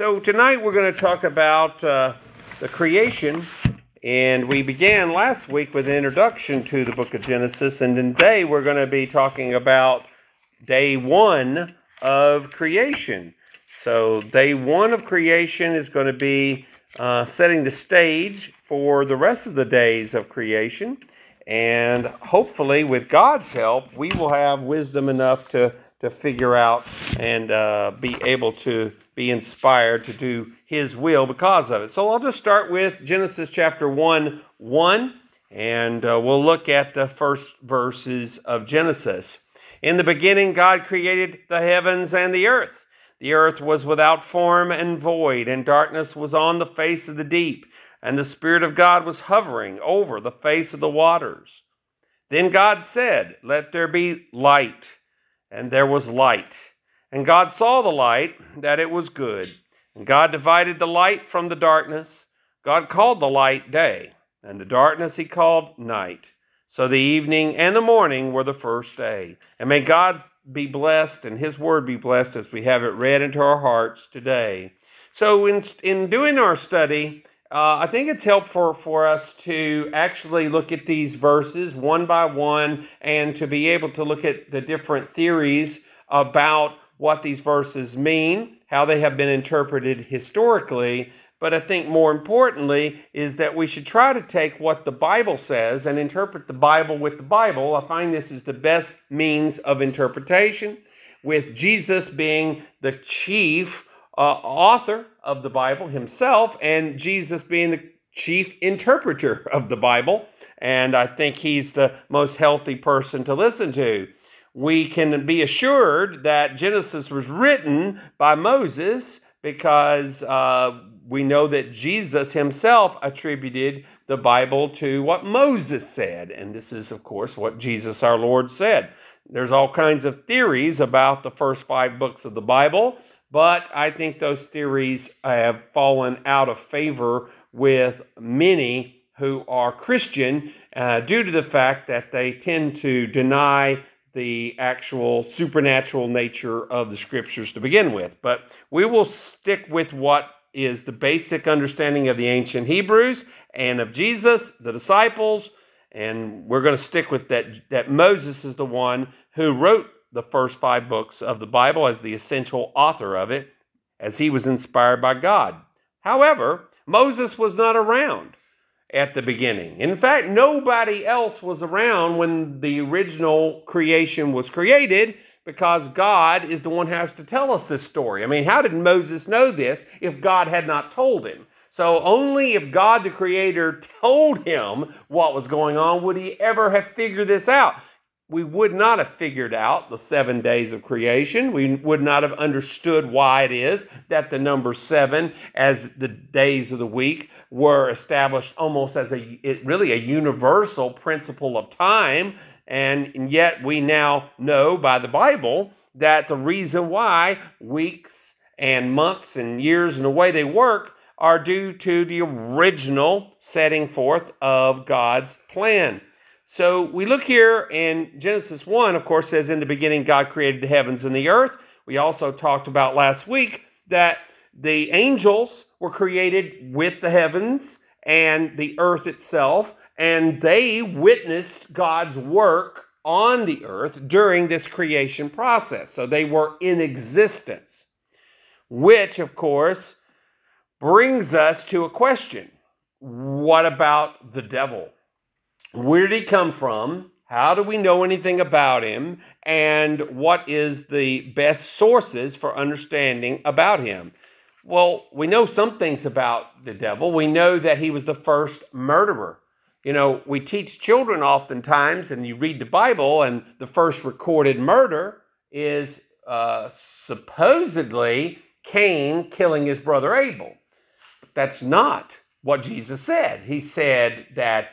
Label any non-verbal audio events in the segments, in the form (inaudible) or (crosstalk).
So, tonight we're going to talk about uh, the creation, and we began last week with an introduction to the book of Genesis, and today we're going to be talking about day one of creation. So, day one of creation is going to be uh, setting the stage for the rest of the days of creation, and hopefully, with God's help, we will have wisdom enough to, to figure out and uh, be able to be inspired to do his will because of it. So I'll just start with Genesis chapter 1 1, and uh, we'll look at the first verses of Genesis. In the beginning, God created the heavens and the earth. The earth was without form and void, and darkness was on the face of the deep, and the Spirit of God was hovering over the face of the waters. Then God said, Let there be light, and there was light. And God saw the light, that it was good. And God divided the light from the darkness. God called the light day, and the darkness he called night. So the evening and the morning were the first day. And may God be blessed and his word be blessed as we have it read into our hearts today. So, in, in doing our study, uh, I think it's helpful for us to actually look at these verses one by one and to be able to look at the different theories about what these verses mean, how they have been interpreted historically, but I think more importantly is that we should try to take what the Bible says and interpret the Bible with the Bible. I find this is the best means of interpretation, with Jesus being the chief uh, author of the Bible himself and Jesus being the chief interpreter of the Bible. And I think he's the most healthy person to listen to we can be assured that Genesis was written by Moses because uh, we know that Jesus himself attributed the Bible to what Moses said. And this is, of course, what Jesus our Lord said. There's all kinds of theories about the first five books of the Bible, but I think those theories have fallen out of favor with many who are Christian uh, due to the fact that they tend to deny the actual supernatural nature of the scriptures to begin with. But we will stick with what is the basic understanding of the ancient Hebrews and of Jesus, the disciples, and we're going to stick with that that Moses is the one who wrote the first 5 books of the Bible as the essential author of it as he was inspired by God. However, Moses was not around at the beginning. In fact, nobody else was around when the original creation was created because God is the one who has to tell us this story. I mean, how did Moses know this if God had not told him? So, only if God the Creator (laughs) told him what was going on would he ever have figured this out we would not have figured out the seven days of creation. We would not have understood why it is that the number seven, as the days of the week, were established almost as a really a universal principle of time. And yet we now know by the Bible that the reason why weeks and months and years and the way they work are due to the original setting forth of God's plan. So we look here in Genesis 1, of course, says, In the beginning, God created the heavens and the earth. We also talked about last week that the angels were created with the heavens and the earth itself, and they witnessed God's work on the earth during this creation process. So they were in existence, which, of course, brings us to a question What about the devil? Where did he come from? How do we know anything about him? And what is the best sources for understanding about him? Well, we know some things about the devil. We know that he was the first murderer. You know, we teach children oftentimes, and you read the Bible, and the first recorded murder is uh, supposedly Cain killing his brother Abel. That's not what Jesus said. He said that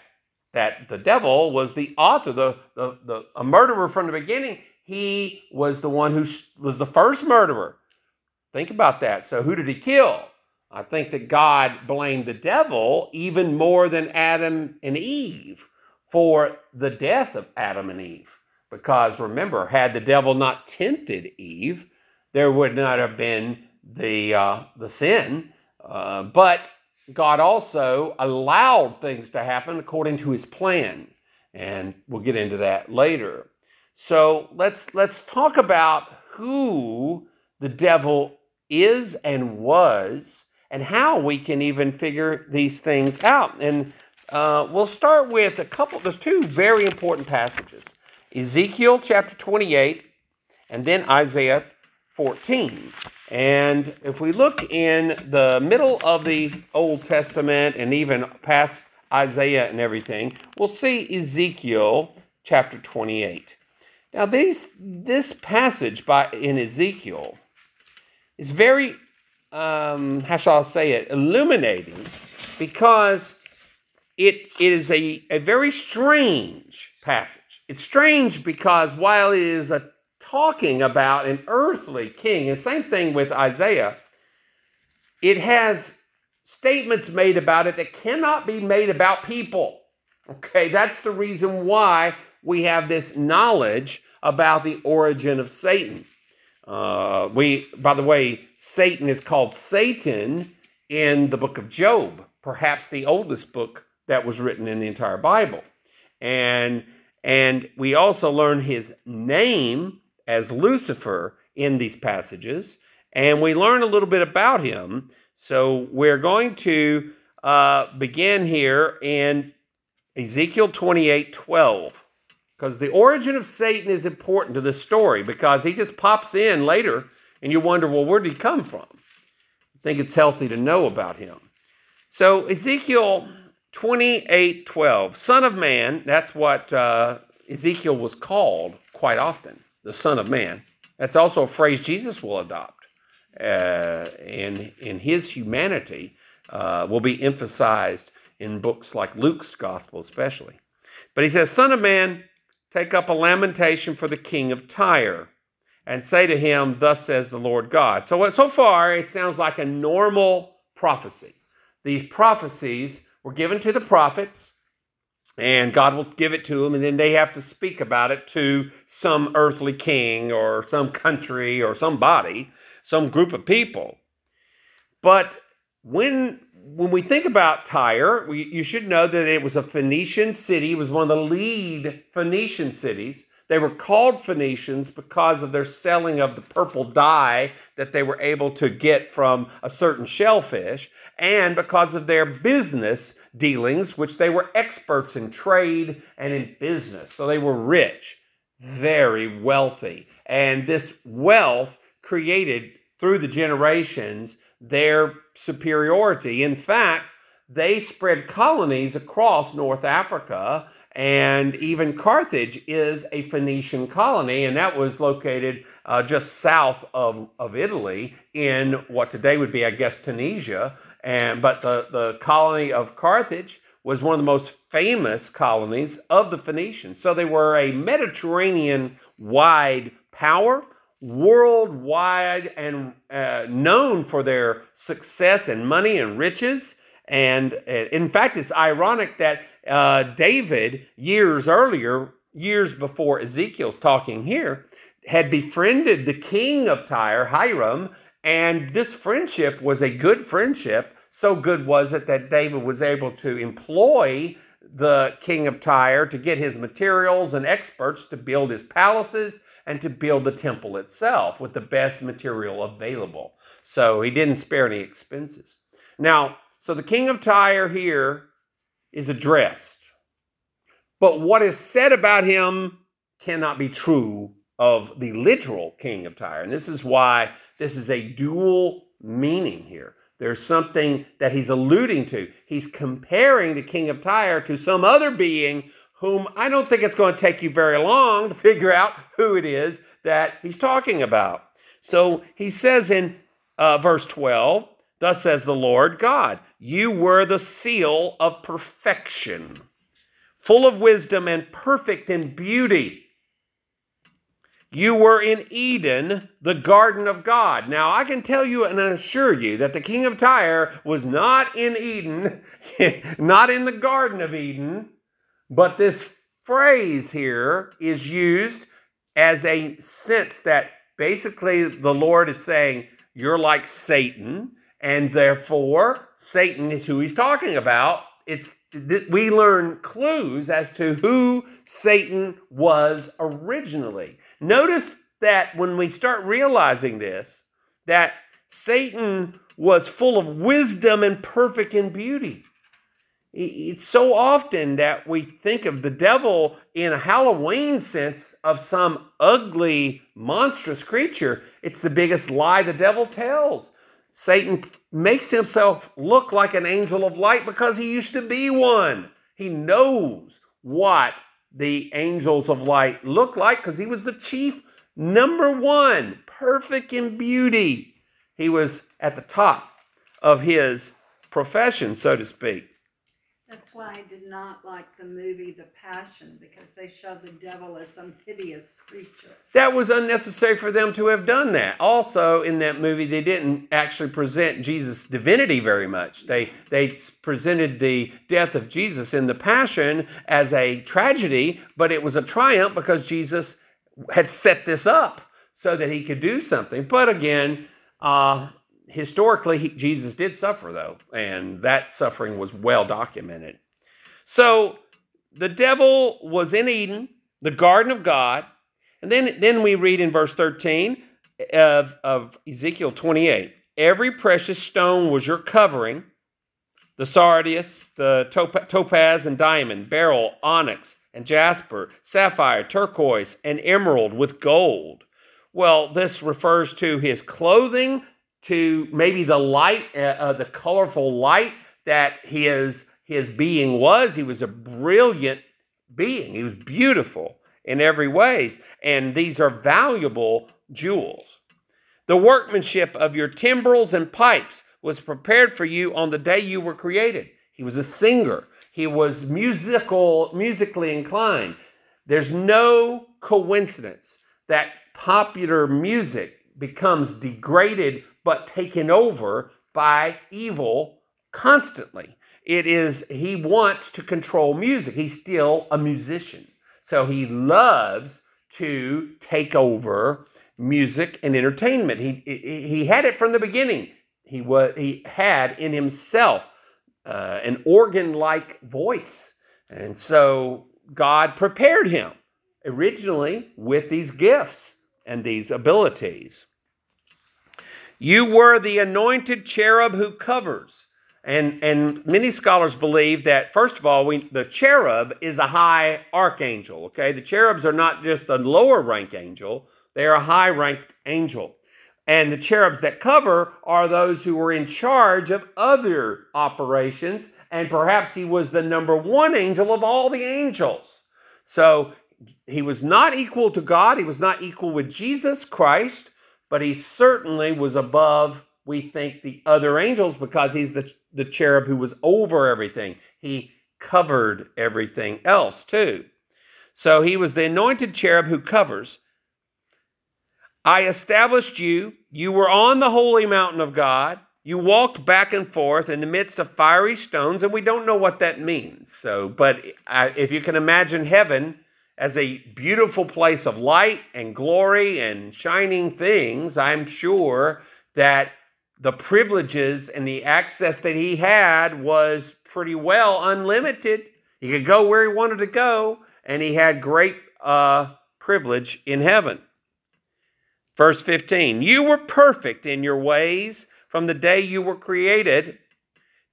that the devil was the author, the, the, the a murderer from the beginning. He was the one who was the first murderer. Think about that. So who did he kill? I think that God blamed the devil even more than Adam and Eve for the death of Adam and Eve. Because remember, had the devil not tempted Eve, there would not have been the uh, the sin, uh, but God also allowed things to happen according to His plan, and we'll get into that later. So let's let's talk about who the devil is and was, and how we can even figure these things out. And uh, we'll start with a couple. There's two very important passages: Ezekiel chapter 28, and then Isaiah 14. And if we look in the middle of the Old Testament and even past Isaiah and everything, we'll see Ezekiel chapter 28. Now, these, this passage by, in Ezekiel is very, um, how shall I say it, illuminating because it, it is a, a very strange passage. It's strange because while it is a talking about an earthly king, and same thing with Isaiah, it has statements made about it that cannot be made about people. Okay, that's the reason why we have this knowledge about the origin of Satan. Uh, we, by the way, Satan is called Satan in the book of Job, perhaps the oldest book that was written in the entire Bible. And and we also learn his name as Lucifer in these passages, and we learn a little bit about him. So we're going to uh, begin here in Ezekiel 28 12. Because the origin of Satan is important to this story because he just pops in later and you wonder, well, where did he come from? I think it's healthy to know about him. So, Ezekiel 28 12, Son of Man, that's what uh, Ezekiel was called quite often, the Son of Man. That's also a phrase Jesus will adopt. Uh, in, in his humanity uh, will be emphasized in books like Luke's Gospel, especially. But he says, Son of Man, take up a lamentation for the king of Tyre and say to him, Thus says the Lord God. So, so far, it sounds like a normal prophecy. These prophecies were given to the prophets, and God will give it to them, and then they have to speak about it to some earthly king or some country or somebody, some group of people. But when when we think about Tyre, we, you should know that it was a Phoenician city. It was one of the lead Phoenician cities. They were called Phoenicians because of their selling of the purple dye that they were able to get from a certain shellfish, and because of their business dealings, which they were experts in trade and in business. So they were rich, very wealthy. And this wealth created through the generations their superiority. In fact, they spread colonies across North Africa, and even Carthage is a Phoenician colony, and that was located uh, just south of, of Italy in what today would be, I guess, Tunisia. And, but the, the colony of Carthage was one of the most famous colonies of the Phoenicians. So they were a Mediterranean wide power worldwide and uh, known for their success and money and riches. And uh, in fact, it's ironic that uh, David, years earlier, years before Ezekiel's talking here, had befriended the king of Tyre, Hiram, and this friendship was a good friendship. So good was it that David was able to employ the king of Tyre to get his materials and experts to build his palaces and to build the temple itself with the best material available. So he didn't spare any expenses. Now, so the king of Tyre here is addressed. But what is said about him cannot be true of the literal king of Tyre. And this is why this is a dual meaning here. There's something that he's alluding to. He's comparing the king of Tyre to some other being whom I don't think it's going to take you very long to figure out who it is that he's talking about. So he says in uh, verse 12, Thus says the Lord God, you were the seal of perfection, full of wisdom and perfect in beauty. You were in Eden, the garden of God. Now, I can tell you and assure you that the king of Tyre was not in Eden, (laughs) not in the garden of Eden, but this phrase here is used as a sense that basically the Lord is saying, you're like Satan, and therefore Satan is who he's talking about. It's we learn clues as to who Satan was originally. Notice that when we start realizing this, that Satan was full of wisdom and perfect in beauty. It's so often that we think of the devil in a Halloween sense of some ugly, monstrous creature. It's the biggest lie the devil tells. Satan makes himself look like an angel of light because he used to be one. He knows what the angels of light look like because he was the chief number one, perfect in beauty. He was at the top of his profession, so to speak. That's why I did not like the movie The Passion because they show the devil as some hideous creature. That was unnecessary for them to have done that. Also, in that movie, they didn't actually present Jesus' divinity very much. They they presented the death of Jesus in the Passion as a tragedy, but it was a triumph because Jesus had set this up so that he could do something. But again, uh, historically, Jesus did suffer, though, and that suffering was well documented. So the devil was in Eden, the garden of God, and then, then we read in verse 13 of, of Ezekiel 28 every precious stone was your covering the sardius, the topaz and diamond, beryl, onyx, and jasper, sapphire, turquoise, and emerald with gold. Well, this refers to his clothing, to maybe the light, uh, uh, the colorful light that his his being was. He was a brilliant being. He was beautiful in every ways, and these are valuable jewels. The workmanship of your timbrels and pipes was prepared for you on the day you were created. He was a singer. He was musical, musically inclined. There's no coincidence that popular music becomes degraded but taken over by evil constantly. It is, he wants to control music. He's still a musician. So he loves to take over music and entertainment. He, he had it from the beginning. He, was, he had in himself uh, an organ like voice. And so God prepared him originally with these gifts and these abilities. You were the anointed cherub who covers. And, and many scholars believe that, first of all, we, the cherub is a high archangel. Okay, the cherubs are not just a lower rank angel, they are a high ranked angel. And the cherubs that cover are those who were in charge of other operations. And perhaps he was the number one angel of all the angels. So he was not equal to God, he was not equal with Jesus Christ but he certainly was above, we think, the other angels because he's the, the cherub who was over everything. He covered everything else too. So he was the anointed cherub who covers. I established you. You were on the holy mountain of God. You walked back and forth in the midst of fiery stones, and we don't know what that means. So, but uh, if you can imagine heaven, as a beautiful place of light and glory and shining things, I'm sure that the privileges and the access that he had was pretty well unlimited. He could go where he wanted to go, and he had great uh, privilege in heaven. Verse 15 You were perfect in your ways from the day you were created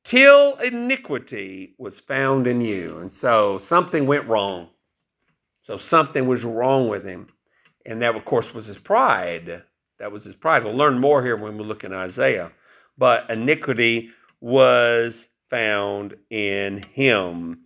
till iniquity was found in you. And so something went wrong. So something was wrong with him. And that, of course, was his pride. That was his pride. We'll learn more here when we look in Isaiah. But iniquity was found in him.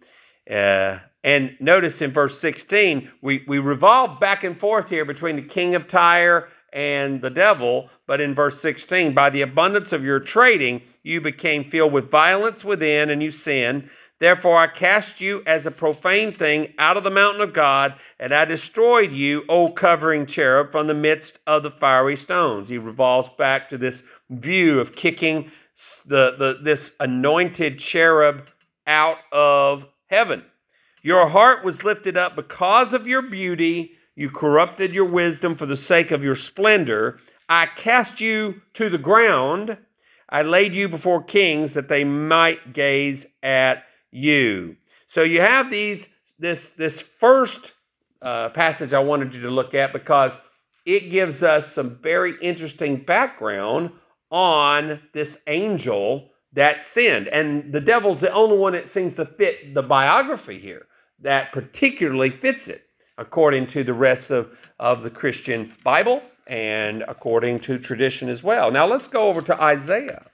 Uh, and notice in verse 16, we, we revolve back and forth here between the king of Tyre and the devil. But in verse 16, by the abundance of your trading, you became filled with violence within and you sinned. Therefore, I cast you as a profane thing out of the mountain of God, and I destroyed you, O covering cherub, from the midst of the fiery stones. He revolves back to this view of kicking the, the, this anointed cherub out of heaven. Your heart was lifted up because of your beauty. You corrupted your wisdom for the sake of your splendor. I cast you to the ground. I laid you before kings that they might gaze at you. So you have these this this first uh, passage I wanted you to look at because it gives us some very interesting background on this angel that sinned. And the devil's the only one that seems to fit the biography here, that particularly fits it, according to the rest of, of the Christian Bible and according to tradition as well. Now let's go over to Isaiah,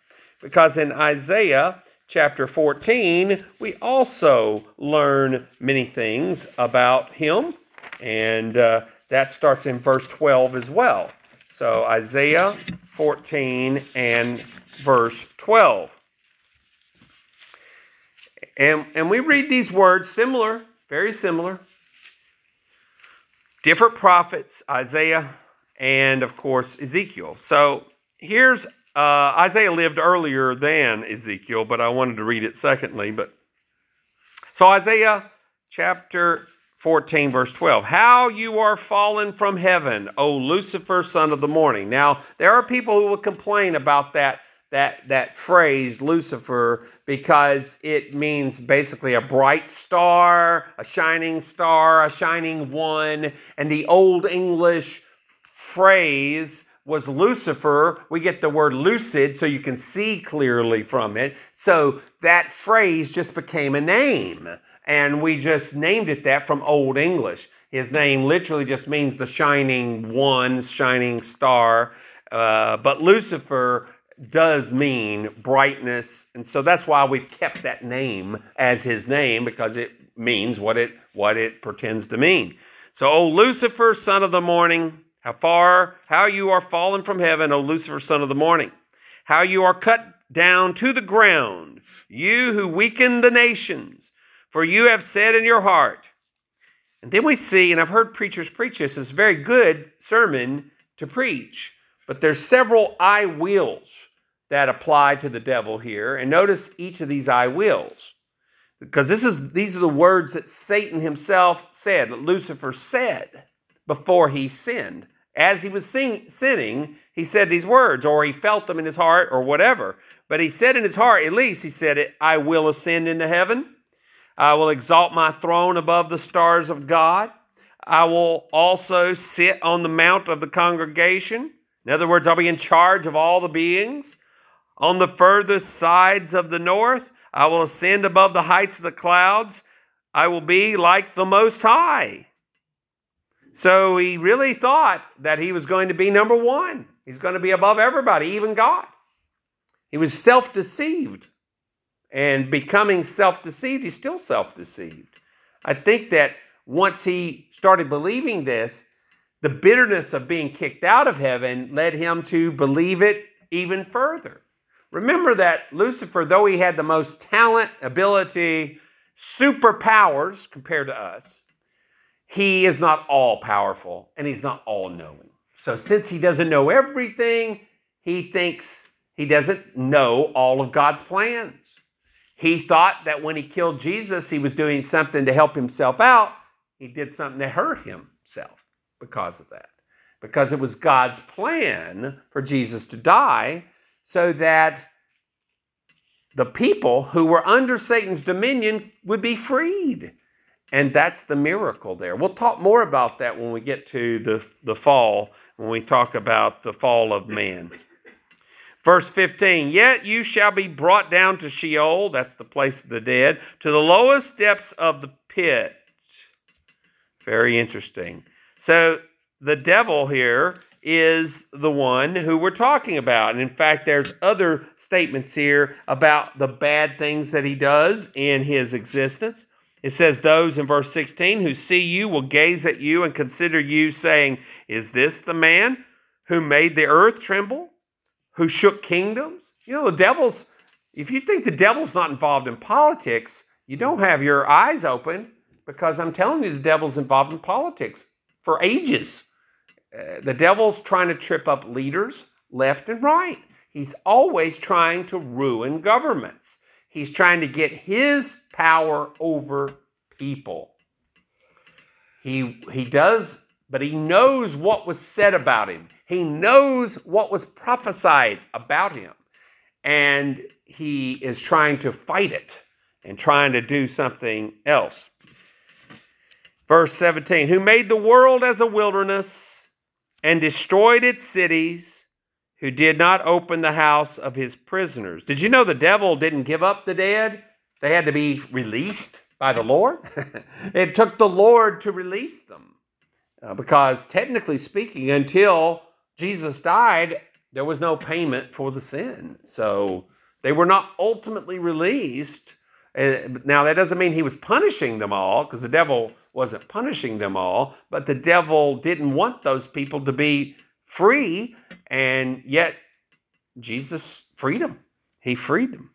because in Isaiah chapter 14, we also learn many things about him, and uh, that starts in verse 12 as well. So Isaiah 14 and verse 12. And, and we read these words similar, very similar. Different prophets, Isaiah and of course Ezekiel. So here's uh, Isaiah lived earlier than Ezekiel, but I wanted to read it secondly. But so Isaiah chapter 14, verse 12. How you are fallen from heaven, O Lucifer, son of the morning. Now, there are people who will complain about that, that, that phrase, Lucifer, because it means basically a bright star, a shining star, a shining one. And the Old English phrase was Lucifer. We get the word lucid so you can see clearly from it. So that phrase just became a name. And we just named it that from Old English. His name literally just means the shining one, shining star. Uh, but Lucifer does mean brightness. And so that's why we've kept that name as his name because it means what it, what it pretends to mean. So, O Lucifer, son of the morning, how far, how you are fallen from heaven, O Lucifer, son of the morning. How you are cut down to the ground, you who weaken the nations. For you have said in your heart. And then we see, and I've heard preachers preach this, it's a very good sermon to preach, but there's several I wills that apply to the devil here. And notice each of these I wills. Because this is these are the words that Satan himself said, that Lucifer said before he sinned as he was sing, sinning, he said these words, or he felt them in his heart, or whatever. But he said in his heart, at least he said it, I will ascend into heaven. I will exalt my throne above the stars of God. I will also sit on the mount of the congregation. In other words, I'll be in charge of all the beings. On the furthest sides of the north, I will ascend above the heights of the clouds. I will be like the Most High. So he really thought that he was going to be number one. He's going to be above everybody, even God. He was self deceived. And becoming self deceived, he's still self deceived. I think that once he started believing this, the bitterness of being kicked out of heaven led him to believe it even further. Remember that Lucifer, though he had the most talent, ability, superpowers compared to us, he is not all powerful and he's not all knowing. So, since he doesn't know everything, he thinks he doesn't know all of God's plans. He thought that when he killed Jesus, he was doing something to help himself out. He did something to hurt himself because of that. Because it was God's plan for Jesus to die so that the people who were under Satan's dominion would be freed. And that's the miracle there. We'll talk more about that when we get to the, the fall, when we talk about the fall of man. Verse 15, yet you shall be brought down to Sheol, that's the place of the dead, to the lowest depths of the pit. Very interesting. So the devil here is the one who we're talking about. And in fact, there's other statements here about the bad things that he does in his existence. It says, Those in verse 16 who see you will gaze at you and consider you, saying, Is this the man who made the earth tremble, who shook kingdoms? You know, the devil's, if you think the devil's not involved in politics, you don't have your eyes open because I'm telling you, the devil's involved in politics for ages. Uh, the devil's trying to trip up leaders left and right. He's always trying to ruin governments. He's trying to get his power over people. He, he does but he knows what was said about him. He knows what was prophesied about him. And he is trying to fight it and trying to do something else. Verse 17 Who made the world as a wilderness and destroyed its cities, who did not open the house of his prisoners. Did you know the devil didn't give up the dead? They had to be released by the Lord. (laughs) it took the Lord to release them. Uh, because technically speaking, until Jesus died, there was no payment for the sin. So they were not ultimately released. Uh, now, that doesn't mean he was punishing them all, because the devil wasn't punishing them all, but the devil didn't want those people to be free, and yet Jesus freed them. He freed them.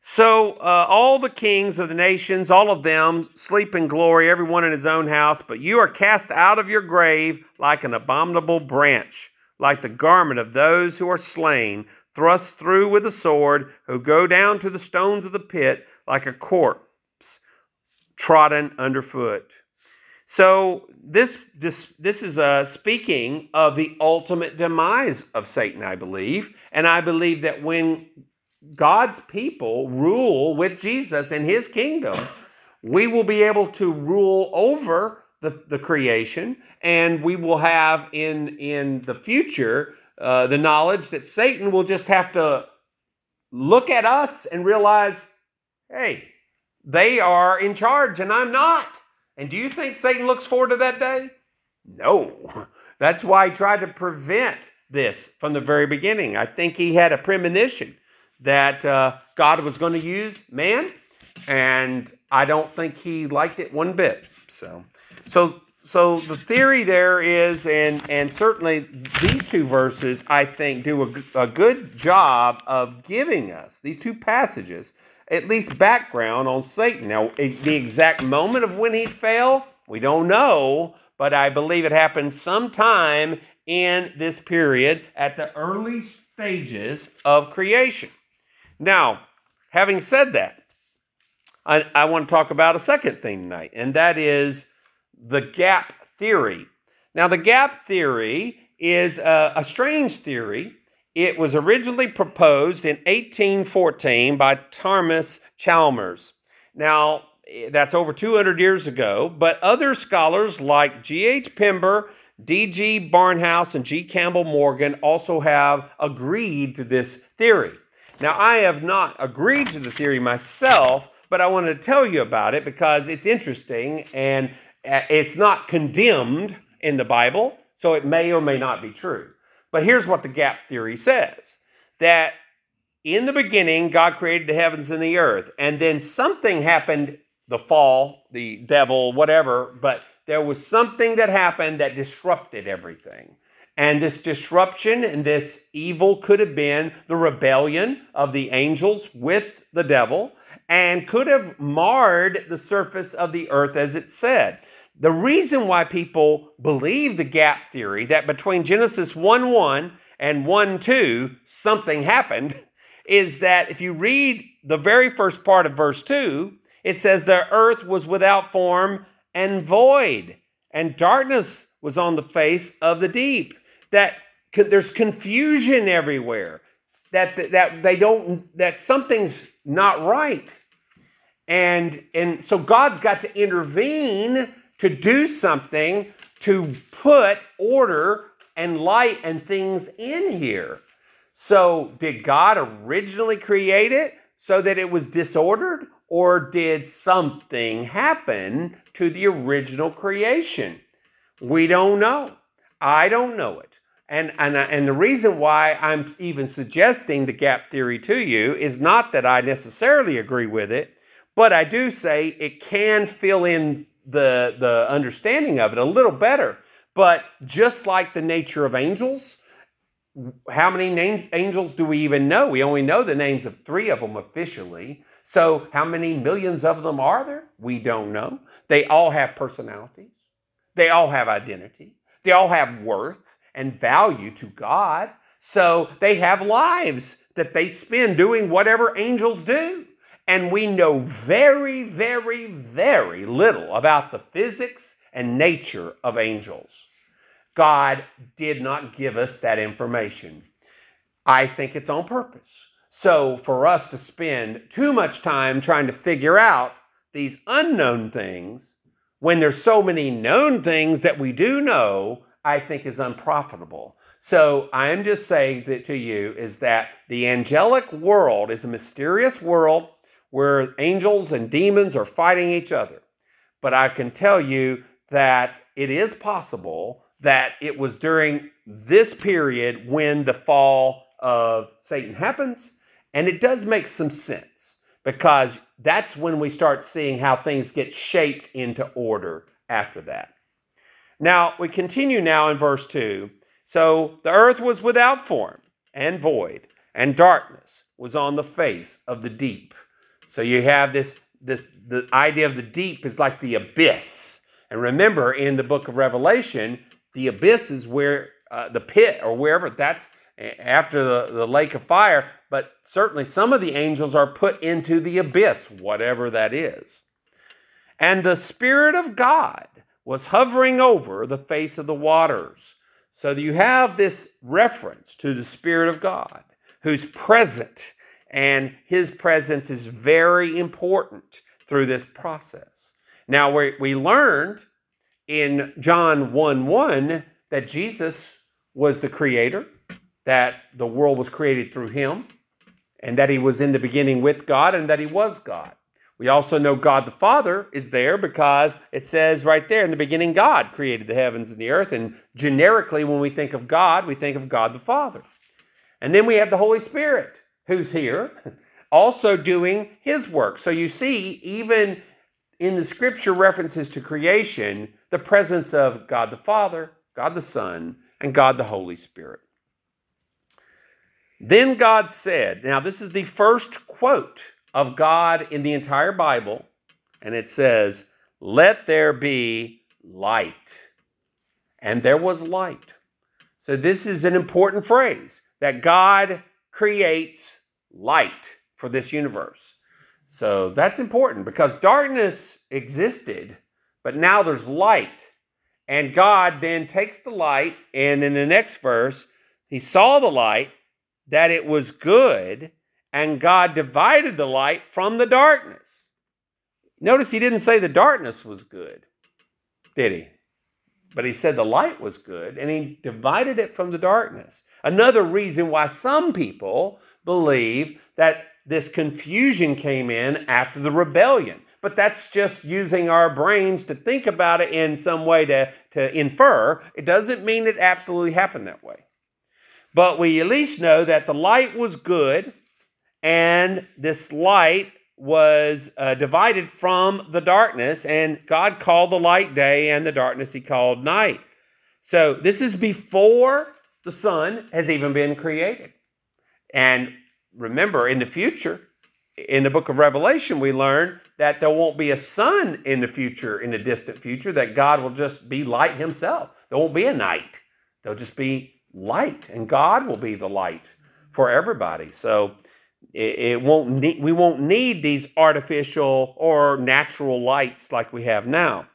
So uh, all the kings of the nations, all of them, sleep in glory, everyone in his own house. But you are cast out of your grave like an abominable branch, like the garment of those who are slain, thrust through with a sword, who go down to the stones of the pit like a corpse trodden underfoot. So this this this is uh, speaking of the ultimate demise of Satan, I believe, and I believe that when God's people rule with Jesus in his kingdom, we will be able to rule over the, the creation, and we will have in, in the future uh, the knowledge that Satan will just have to look at us and realize, hey, they are in charge and I'm not. And do you think Satan looks forward to that day? No. (laughs) That's why he tried to prevent this from the very beginning. I think he had a premonition that uh, God was going to use man, and I don't think he liked it one bit. So, so, so the theory there is, and and certainly these two verses, I think, do a, a good job of giving us these two passages at least background on Satan. Now, the exact moment of when he fell, we don't know, but I believe it happened sometime in this period at the early stages of creation. Now, having said that, I, I want to talk about a second thing tonight, and that is the gap theory. Now, the gap theory is a, a strange theory. It was originally proposed in 1814 by Thomas Chalmers. Now, that's over 200 years ago, but other scholars like G.H. Pember, D.G. Barnhouse, and G. Campbell Morgan also have agreed to this theory. Now, I have not agreed to the theory myself, but I wanted to tell you about it because it's interesting and uh, it's not condemned in the Bible, so it may or may not be true. But here's what the gap theory says that in the beginning, God created the heavens and the earth, and then something happened the fall, the devil, whatever, but there was something that happened that disrupted everything. And this disruption and this evil could have been the rebellion of the angels with the devil and could have marred the surface of the earth as it said. The reason why people believe the gap theory that between Genesis 1 1 and 1 2 something happened is that if you read the very first part of verse 2, it says the earth was without form and void, and darkness was on the face of the deep that there's confusion everywhere, that, that they don't, that something's not right. And, and so God's got to intervene to do something to put order and light and things in here. So, did God originally create it so that it was disordered, or did something happen to the original creation? We don't know. I don't know it. And, and, uh, and the reason why I'm even suggesting the gap theory to you is not that I necessarily agree with it, but I do say it can fill in the, the understanding of it a little better. But just like the nature of angels, how many names, angels do we even know? We only know the names of three of them officially. So, how many millions of them are there? We don't know. They all have personalities, they all have identity, they all have worth and value to God. So they have lives that they spend doing whatever angels do. And we know very, very, very little about the physics and nature of angels. God did not give us that information. I think it's on purpose. So, for us to spend too much time trying to figure out these unknown things when there's so many known things that we do know, I think is unprofitable. So, I am just saying that to you is that the angelic world is a mysterious world where angels and demons are fighting each other. But I can tell you that it is possible that it was during this period when the fall of Satan happens. And it does make some sense because that's when we start seeing how things get shaped into order after that. Now, we continue now in verse 2. So the earth was without form and void, and darkness was on the face of the deep. So you have this, this the idea of the deep is like the abyss. And remember, in the book of Revelation, the abyss is where uh, the pit or wherever that's after the, the lake of fire, but certainly some of the angels are put into the abyss, whatever that is. And the Spirit of God was hovering over the face of the waters. So you have this reference to the Spirit of God who's present, and his presence is very important through this process. Now, we, we learned in John 1 1 that Jesus was the creator, that the world was created through him, and that he was in the beginning with God, and that he was God. We also know God the Father is there because it says right there in the beginning, God created the heavens and the earth. And generically, when we think of God, we think of God the Father. And then we have the Holy Spirit who's here, also doing his work. So you see, even in the scripture references to creation, the presence of God the Father, God the Son, and God the Holy Spirit. Then God said, now this is the first quote of God in the entire Bible, and it says, Let there be light. And there was light. So this is an important phrase that God creates light for this universe. So that's important because darkness existed, but now there's light. And God then takes the light, and in the next verse, he saw the light, that it was good, and God divided the light from the darkness. Notice he didn't say the darkness was good, did he? But he said the light was good, and he divided it from the darkness. Another reason why some people believe that this confusion came in after the rebellion. But that's just using our brains to think about it in some way to, to infer. It doesn't mean it absolutely happened that way. But we at least know that the light was good, and this light was uh, divided from the darkness, and God called the light day, and the darkness he called night. So this is before the sun has even been created. And remember, in the future, in the book of Revelation, we learn that there won't be a sun in the future, in the distant future, that God will just be light himself. There won't be a night. There'll just be light, and God will be the light for everybody. So it, it won't need, we won't need these artificial or natural lights like we have now.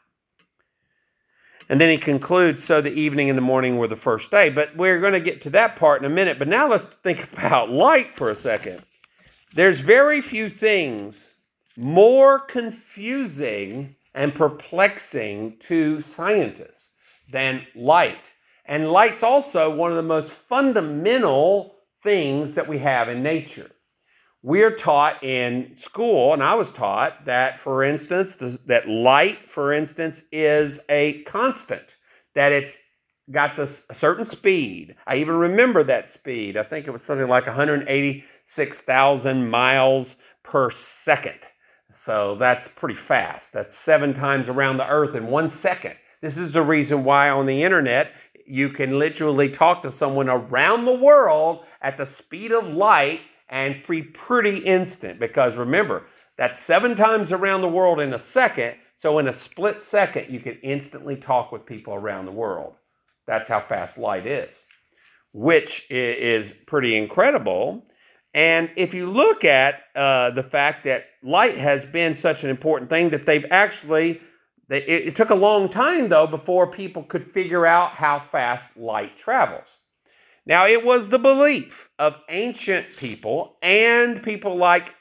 And then he concludes, so the evening and the morning were the first day. But we're going to get to that part in a minute. But now let's think (laughs) about light for a second. There's very few things more confusing and perplexing to scientists than light. And light's also one of the most fundamental things that we have in nature we're taught in school, and I was taught that, for instance, that light, for instance, is a constant, that it's got this a certain speed. I even remember that speed. I think it was something like 186,000 miles per second. So that's pretty fast. That's seven times around the earth in one second. This is the reason why on the internet you can literally talk to someone around the world at the speed of light and be pretty instant because remember, that's seven times around the world in a second. So, in a split second, you can instantly talk with people around the world. That's how fast light is, which is pretty incredible. And if you look at uh, the fact that light has been such an important thing that they've actually, They, it, it took a long time, though, before people could figure out how fast light travels. Now, it was the belief of ancient people and people like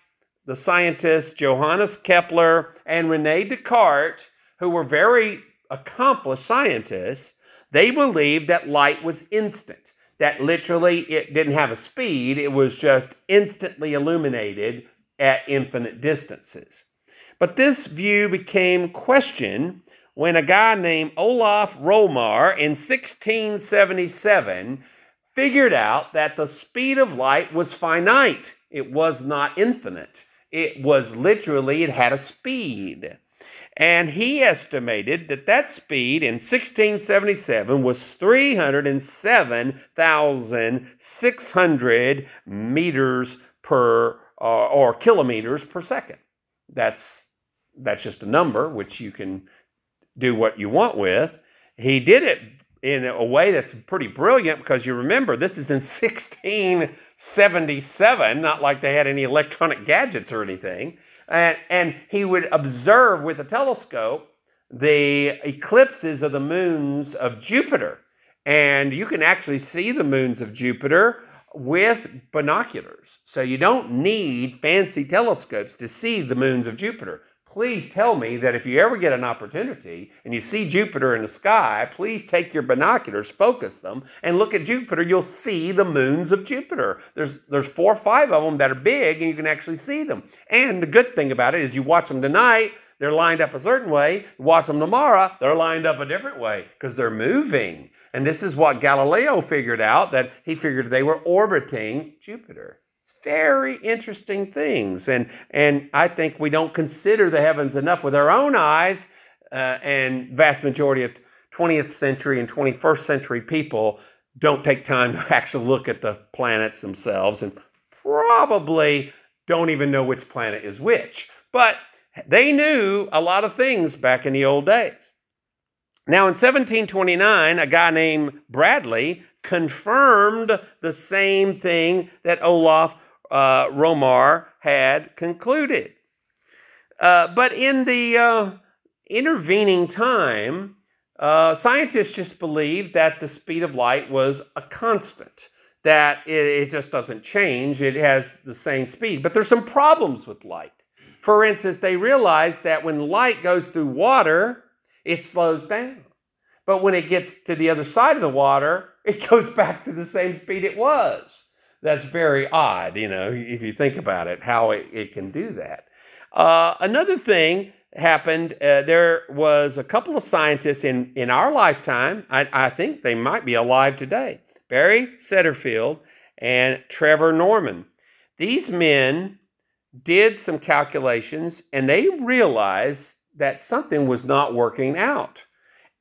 the scientists Johannes Kepler and Rene Descartes, who were very accomplished scientists, they believed that light was instant, that literally it didn't have a speed, it was just instantly illuminated at infinite distances. But this view became questioned when a guy named Olaf Rømer in 1677 figured out that the speed of light was finite. It was not infinite. It was literally, it had a speed. And he estimated that that speed in 1677 was 307,600 meters per uh, or kilometers per second. That's that's just a number which you can do what you want with. He did it in a way that's pretty brilliant because you remember this is in (laughs) 1677, not like they had any electronic gadgets or anything. And, and he would observe with a telescope the eclipses of the moons of Jupiter. And you can actually see the moons of Jupiter with binoculars. So you don't need fancy telescopes to see the moons of Jupiter please tell me that if you ever get an opportunity and you see Jupiter in the sky, please take your binoculars, focus them, and look at Jupiter. You'll see the moons of Jupiter. There's, there's four or five of them that are big, and you can actually see them. And the good thing about it is you watch them tonight, they're lined up a certain way. Watch them tomorrow, they're lined up a different way because they're moving. And this is what Galileo figured out that he figured they were orbiting Jupiter very interesting things. And, and I think we don't consider the heavens enough with our own eyes, uh, and vast majority of 20th century and 21st century people don't take time (laughs) to actually look at the planets themselves and probably don't even know which planet is which. But they knew a lot of things back in the old days. Now, in 1729, a guy named Bradley confirmed the same thing that Olaf uh, Rømer had concluded. Uh, but in the uh, intervening time, uh, scientists just believed that the speed of light was a constant, that it, it just doesn't change, it has the same speed. But there's some problems with light. For instance, they realized that when light goes through water, it slows down. But when it gets to the other side of the water, it goes (laughs) back to the same speed it was that's very odd, you know, if you think about it, how it, it can do that. Uh, another thing happened uh, there was a couple of scientists in, in our lifetime, I, I think they might be alive today Barry Setterfield and Trevor Norman. These men did some calculations and they realized that something was not working out.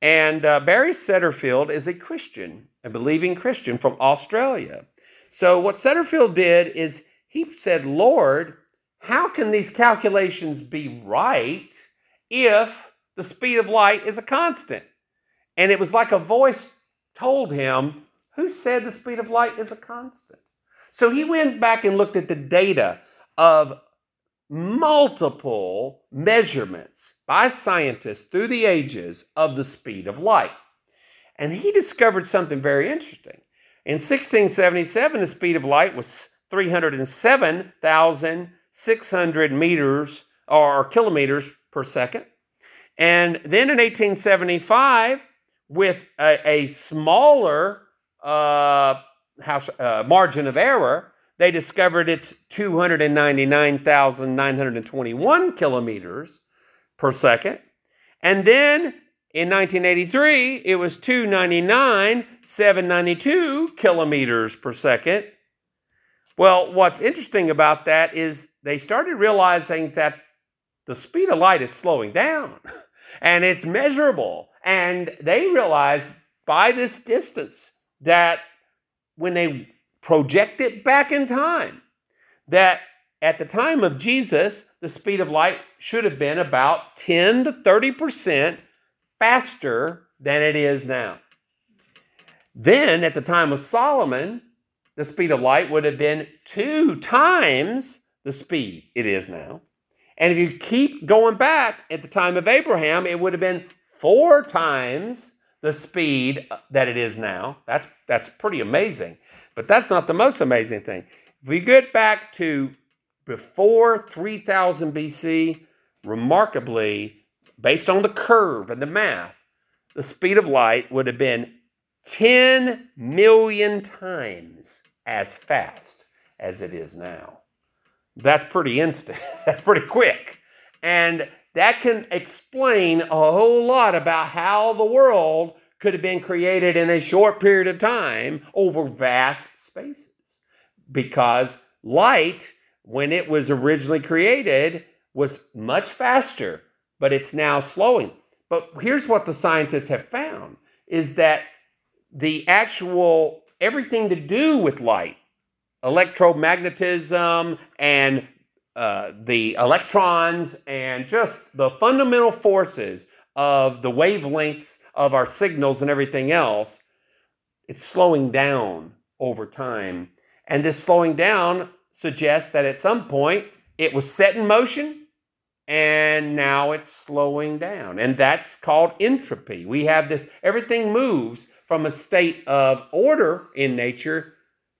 And uh, Barry Setterfield is a Christian, a believing Christian from Australia. So, what Setterfield did is he said, Lord, how can these calculations be right if the speed of light is a constant? And it was like a voice told him, Who said the speed of light is a constant? So he went back and looked at the data of multiple measurements by scientists through the ages of the speed of light. And he discovered something very interesting. In 1677, the speed of light was 307,600 meters or kilometers per second. And then in 1875, with a, a smaller uh, house, uh, margin of error, they discovered it's 299,921 kilometers per second. And then in 1983, it was 299, 792 kilometers per second. Well, what's interesting about that is they started realizing that the speed of light is slowing down (laughs) and it's measurable. And they realized by this distance that when they project it back in time, that at the time of Jesus, the speed of light should have been about 10 to 30 percent faster than it is now. Then, at the time of Solomon, the speed of light would have been two times the speed it is now. And if you keep going back at the time of Abraham, it would have been four times the speed that it is now. That's, that's pretty amazing. But that's not the most amazing thing. If we get back to before 3000 BC, remarkably, based on the curve and the math, the speed of light would have been 10 million times as fast as it is now. That's pretty instant. (laughs) That's pretty quick. And that can explain a whole lot about how the world could have been created in a short period of time over vast spaces. Because light, when it was originally created, was much faster, but it's now slowing. But here's what the scientists have found is that the actual everything to do with light, electromagnetism and uh, the electrons and just the fundamental forces of the wavelengths of our signals and everything else, it's slowing down over time. And this slowing down suggests that at some point it was set in motion and now it's slowing down. And that's called entropy. We have this, everything moves from a state of order in nature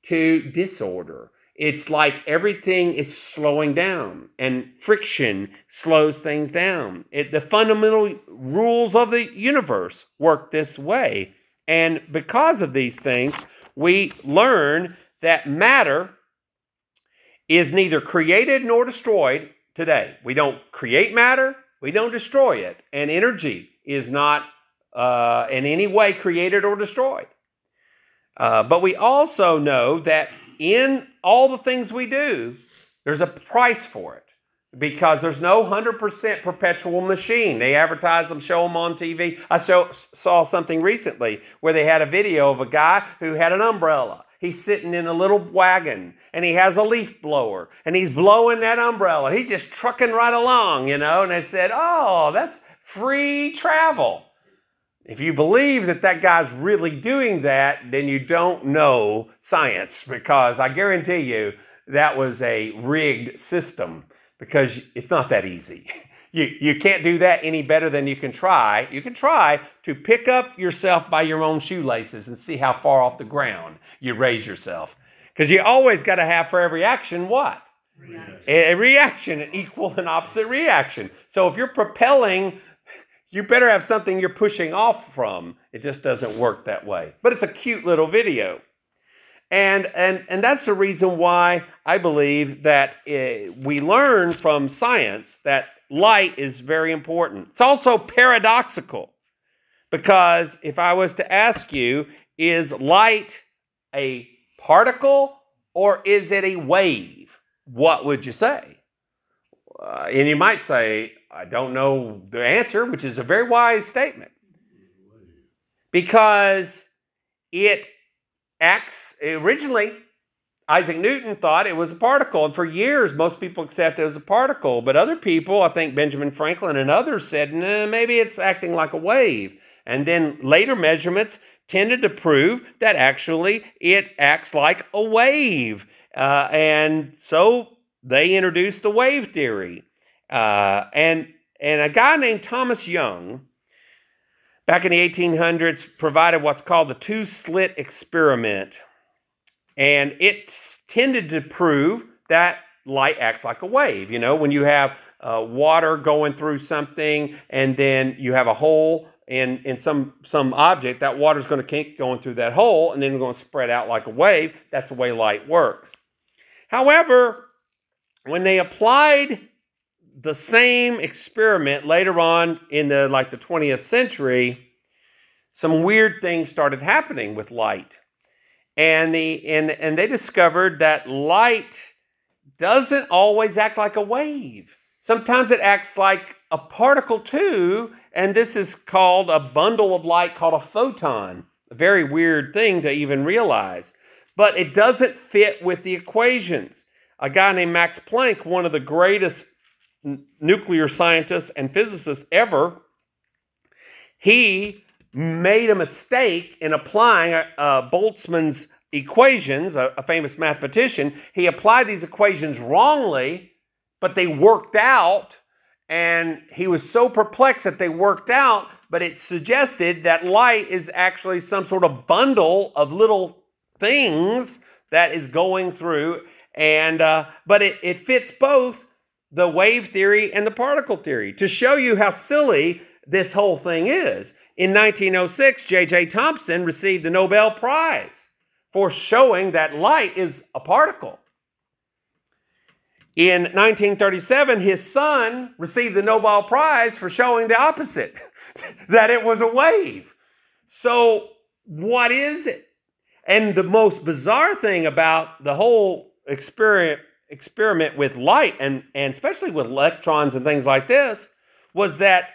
to disorder. It's like everything is slowing down, and friction slows things down. It, the fundamental rules of the universe work this way. And because of these things, we learn that matter is neither created nor destroyed today. We don't create matter, we don't destroy it. And energy is not uh, in any way created or destroyed. Uh, but we also know that in all the things we do, there's a price for it because there's no 100% perpetual machine. They advertise them, show them on TV. I saw something recently where they had a video of a guy who had an umbrella. He's sitting in a little wagon and he has a leaf blower and he's blowing that umbrella. He's just trucking right along, you know. And they said, Oh, that's free travel. If you believe that that guy's really doing that, then you don't know science because I guarantee you that was a rigged system because it's not that easy. (laughs) You, you can't do that any better than you can try. You can try to pick up yourself by your own shoelaces and see how far off the ground you raise yourself. Because you always got to have for every action what? Reaction. A reaction, an equal and opposite reaction. So if you're propelling you better have something you're pushing off from. It just doesn't work that way. But it's a cute little video. And, and, and that's the reason why I believe that it, we learn from science that light is very important. It's also paradoxical because if I was to ask you, is light a particle or is it a wave? What would you say? Uh, and you might say, I don't know the answer, which is a very wise statement. Because it acts, originally, Isaac Newton thought it was a particle. And for years, most people accepted it was a particle. But other people, I think Benjamin Franklin and others, said, nah, maybe it's acting like a wave. And then later measurements tended to prove that actually it acts like a wave. Uh, and so they introduced the wave theory. Uh, and, and a guy named Thomas Young, back in the 1800s, provided what's called the two slit experiment. And it tended to prove that light acts like a wave. You know, when you have uh, water going through something and then you have a hole in, in some, some object, that water is going to keep going through that hole and then it's going to spread out like a wave. That's the way light works. However, when they applied the same experiment later on in the like the 20th century, some weird things started happening with light. And the and, and they discovered that light doesn't always act like a wave. Sometimes it acts like a particle too, and this is called a bundle of light called a photon. A very weird thing to even realize. But it doesn't fit with the equations. A guy named Max Planck, one of the greatest nuclear scientists and physicists ever, he made a mistake in applying uh, Boltzmann's equations, a, a famous mathematician. He applied these equations wrongly, but they worked out, and he was so perplexed that they worked out, but it suggested that light is actually some sort of bundle of little things that is going through, and uh, but it, it fits both the wave theory and the particle theory to show you how silly this whole thing is. In 1906, J.J. Thomson received the Nobel Prize for showing that light is a particle. In 1937, his son received the Nobel Prize for showing the opposite, (laughs) that it was a wave. So, what is it? And the most bizarre thing about the whole experiment, experiment with light, and, and especially with electrons and things like this, was that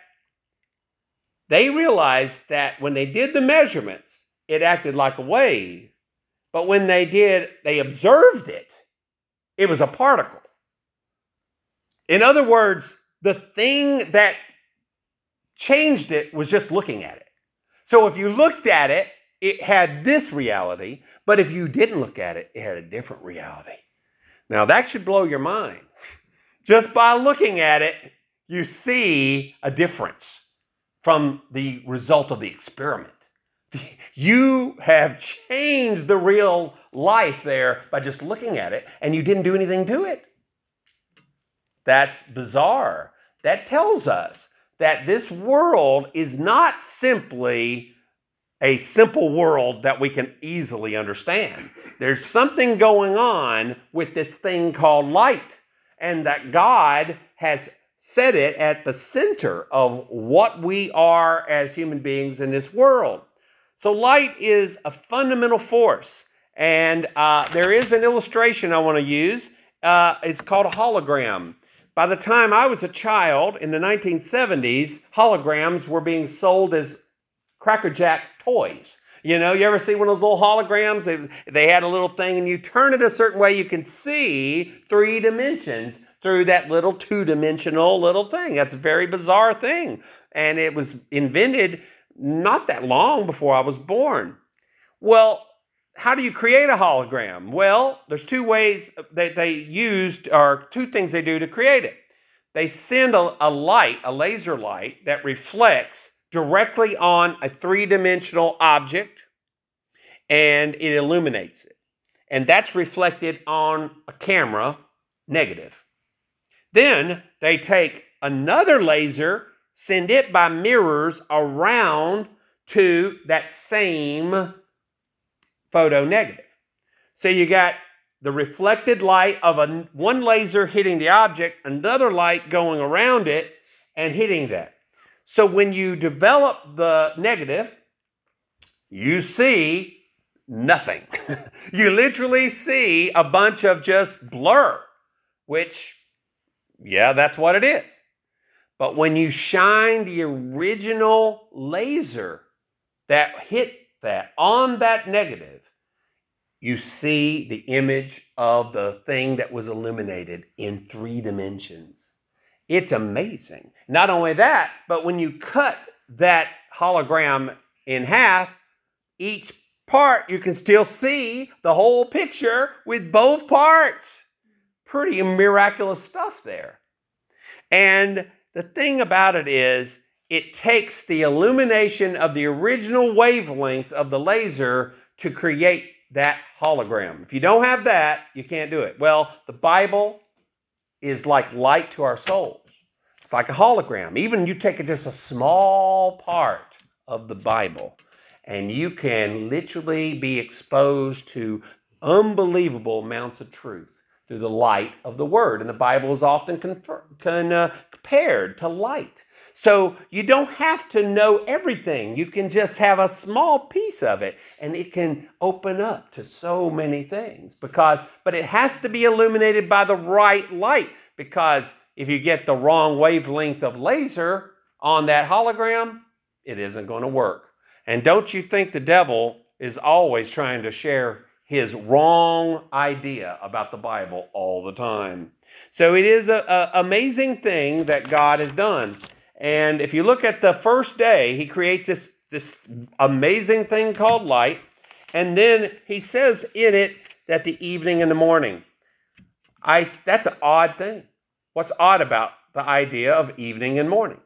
they realized that when they did the measurements, it acted like a wave. But when they did, they observed it, it was a particle. In other words, the thing that changed it was just looking at it. So if you looked at it, it had this reality, but if you didn't look at it, it had a different reality. Now that should blow your mind. (laughs) Just by looking at it, you see a difference from the result of the experiment. (laughs) You have changed the real life there by just looking at it, and you didn't do anything to it. That's bizarre. That tells us that this world is not simply a simple world that we can easily understand. There's something going on with this thing called light, and that God has set it at the center of what we are as human beings in this world. So, light is a fundamental force, and uh, there is an illustration I want to use. Uh, it's called a hologram. By the time I was a child in the 1970s, holograms were being sold as Cracker Jack toys. You know, you ever see one of those little holograms? They, they had a little thing, and you turn it a certain way, you can see three dimensions through that little two dimensional little thing. That's a very bizarre thing. And it was invented not that long before I was born. Well, how do you create a hologram? Well, there's two ways that they used, or two things they do to create it. They send a, a light, a laser light, that reflects directly on a three dimensional object and it illuminates it. And that's reflected on a camera, negative. Then they take another laser, send it by mirrors around to that same photo negative. So you got the reflected light of a, one laser hitting the object, another light going around it and hitting that. So when you develop the negative, you see nothing. (laughs) you literally see a bunch of just blur, which yeah, that's what it is. But when you shine the original laser that hit that on that negative, you see the image of the thing that was illuminated in three dimensions. It's amazing. Not only that, but when you cut that hologram in half, each part you can still see the whole picture with both parts pretty miraculous stuff there. And the thing about it is, it takes the illumination of the original wavelength of the laser to create that hologram. If you don't have that, you can't do it. Well, the Bible is like light to our souls. It's like a hologram. Even you take just a small part of the Bible, and you can literally be exposed to unbelievable amounts of truth through the light of the word. And the Bible is often confer- con, uh, compared to light. So you don't have to know everything. You can just have a small piece of it and it can open up to so many things because but it has to be illuminated by the right light because if you get the wrong wavelength of laser on that hologram, it isn't going to work. And don't you think the devil is always trying to share his wrong idea about the Bible all the time. So it is an amazing thing that God has done. And if you look at the first day, he creates this, this amazing thing called light. And then he says in it that the evening and the morning. I that's an odd thing. What's odd about the idea of evening and morning?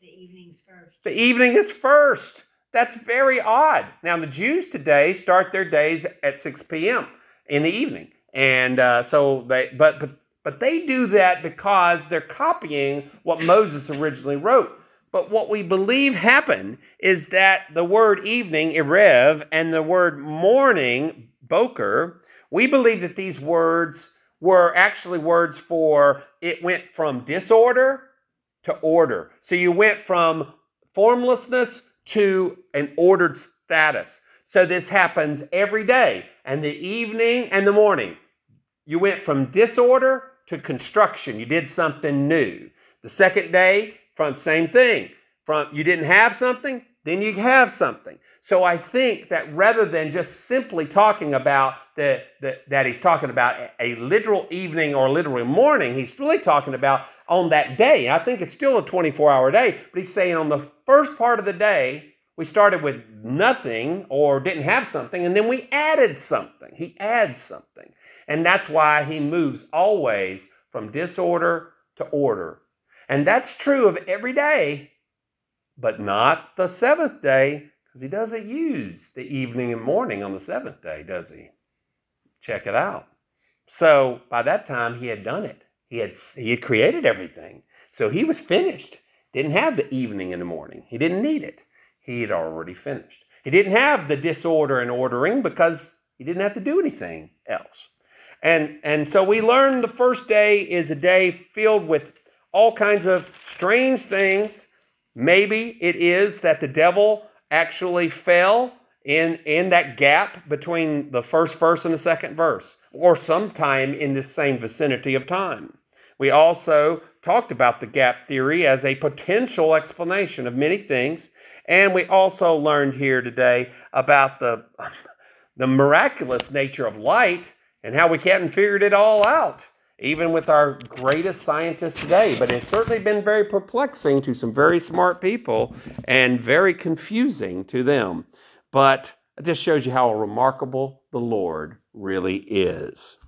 The evenings first. The evening is first. That's very odd. Now, the Jews today start their days at 6 p.m. in the evening. And uh, so they, but, but, but they do that because they're copying what Moses originally wrote. But what we believe happened is that the word evening, erev, and the word morning, boker, we believe that these words were actually words for it went from disorder to order. So you went from formlessness to an ordered status. So this happens every day, and the evening and the morning. You went from disorder to construction. You did something new. The second day, from same thing. From you didn't have something, then you have something. So I think that rather than just simply talking about the, the, that he's talking about a literal evening or literal morning, he's really talking about on that day. I think it's still a 24 hour day, but he's saying on the first part of the day, we started with nothing or didn't have something, and then we added something. He adds something. And that's why he moves always from disorder to order. And that's true of every day, but not the seventh day, because he doesn't use the evening and morning on the seventh day, does he? Check it out. So by that time, he had done it. He had, he had created everything. So he was finished. Didn't have the evening and the morning. He didn't need it. He had already finished. He didn't have the disorder and ordering because he didn't have to do anything else. And, and so we learned the first day is a day filled with all kinds of strange things. Maybe it is that the devil actually fell in, in that gap between the first verse and the second verse, or sometime in the same vicinity of time. We also talked about the gap theory as a potential explanation of many things, and we also learned here today about the, (laughs) the miraculous nature of light and how we hadn't figured it all out, even with our greatest scientists today. But it's certainly been very perplexing to some very smart people and very confusing to them. But it just shows you how remarkable the Lord really is.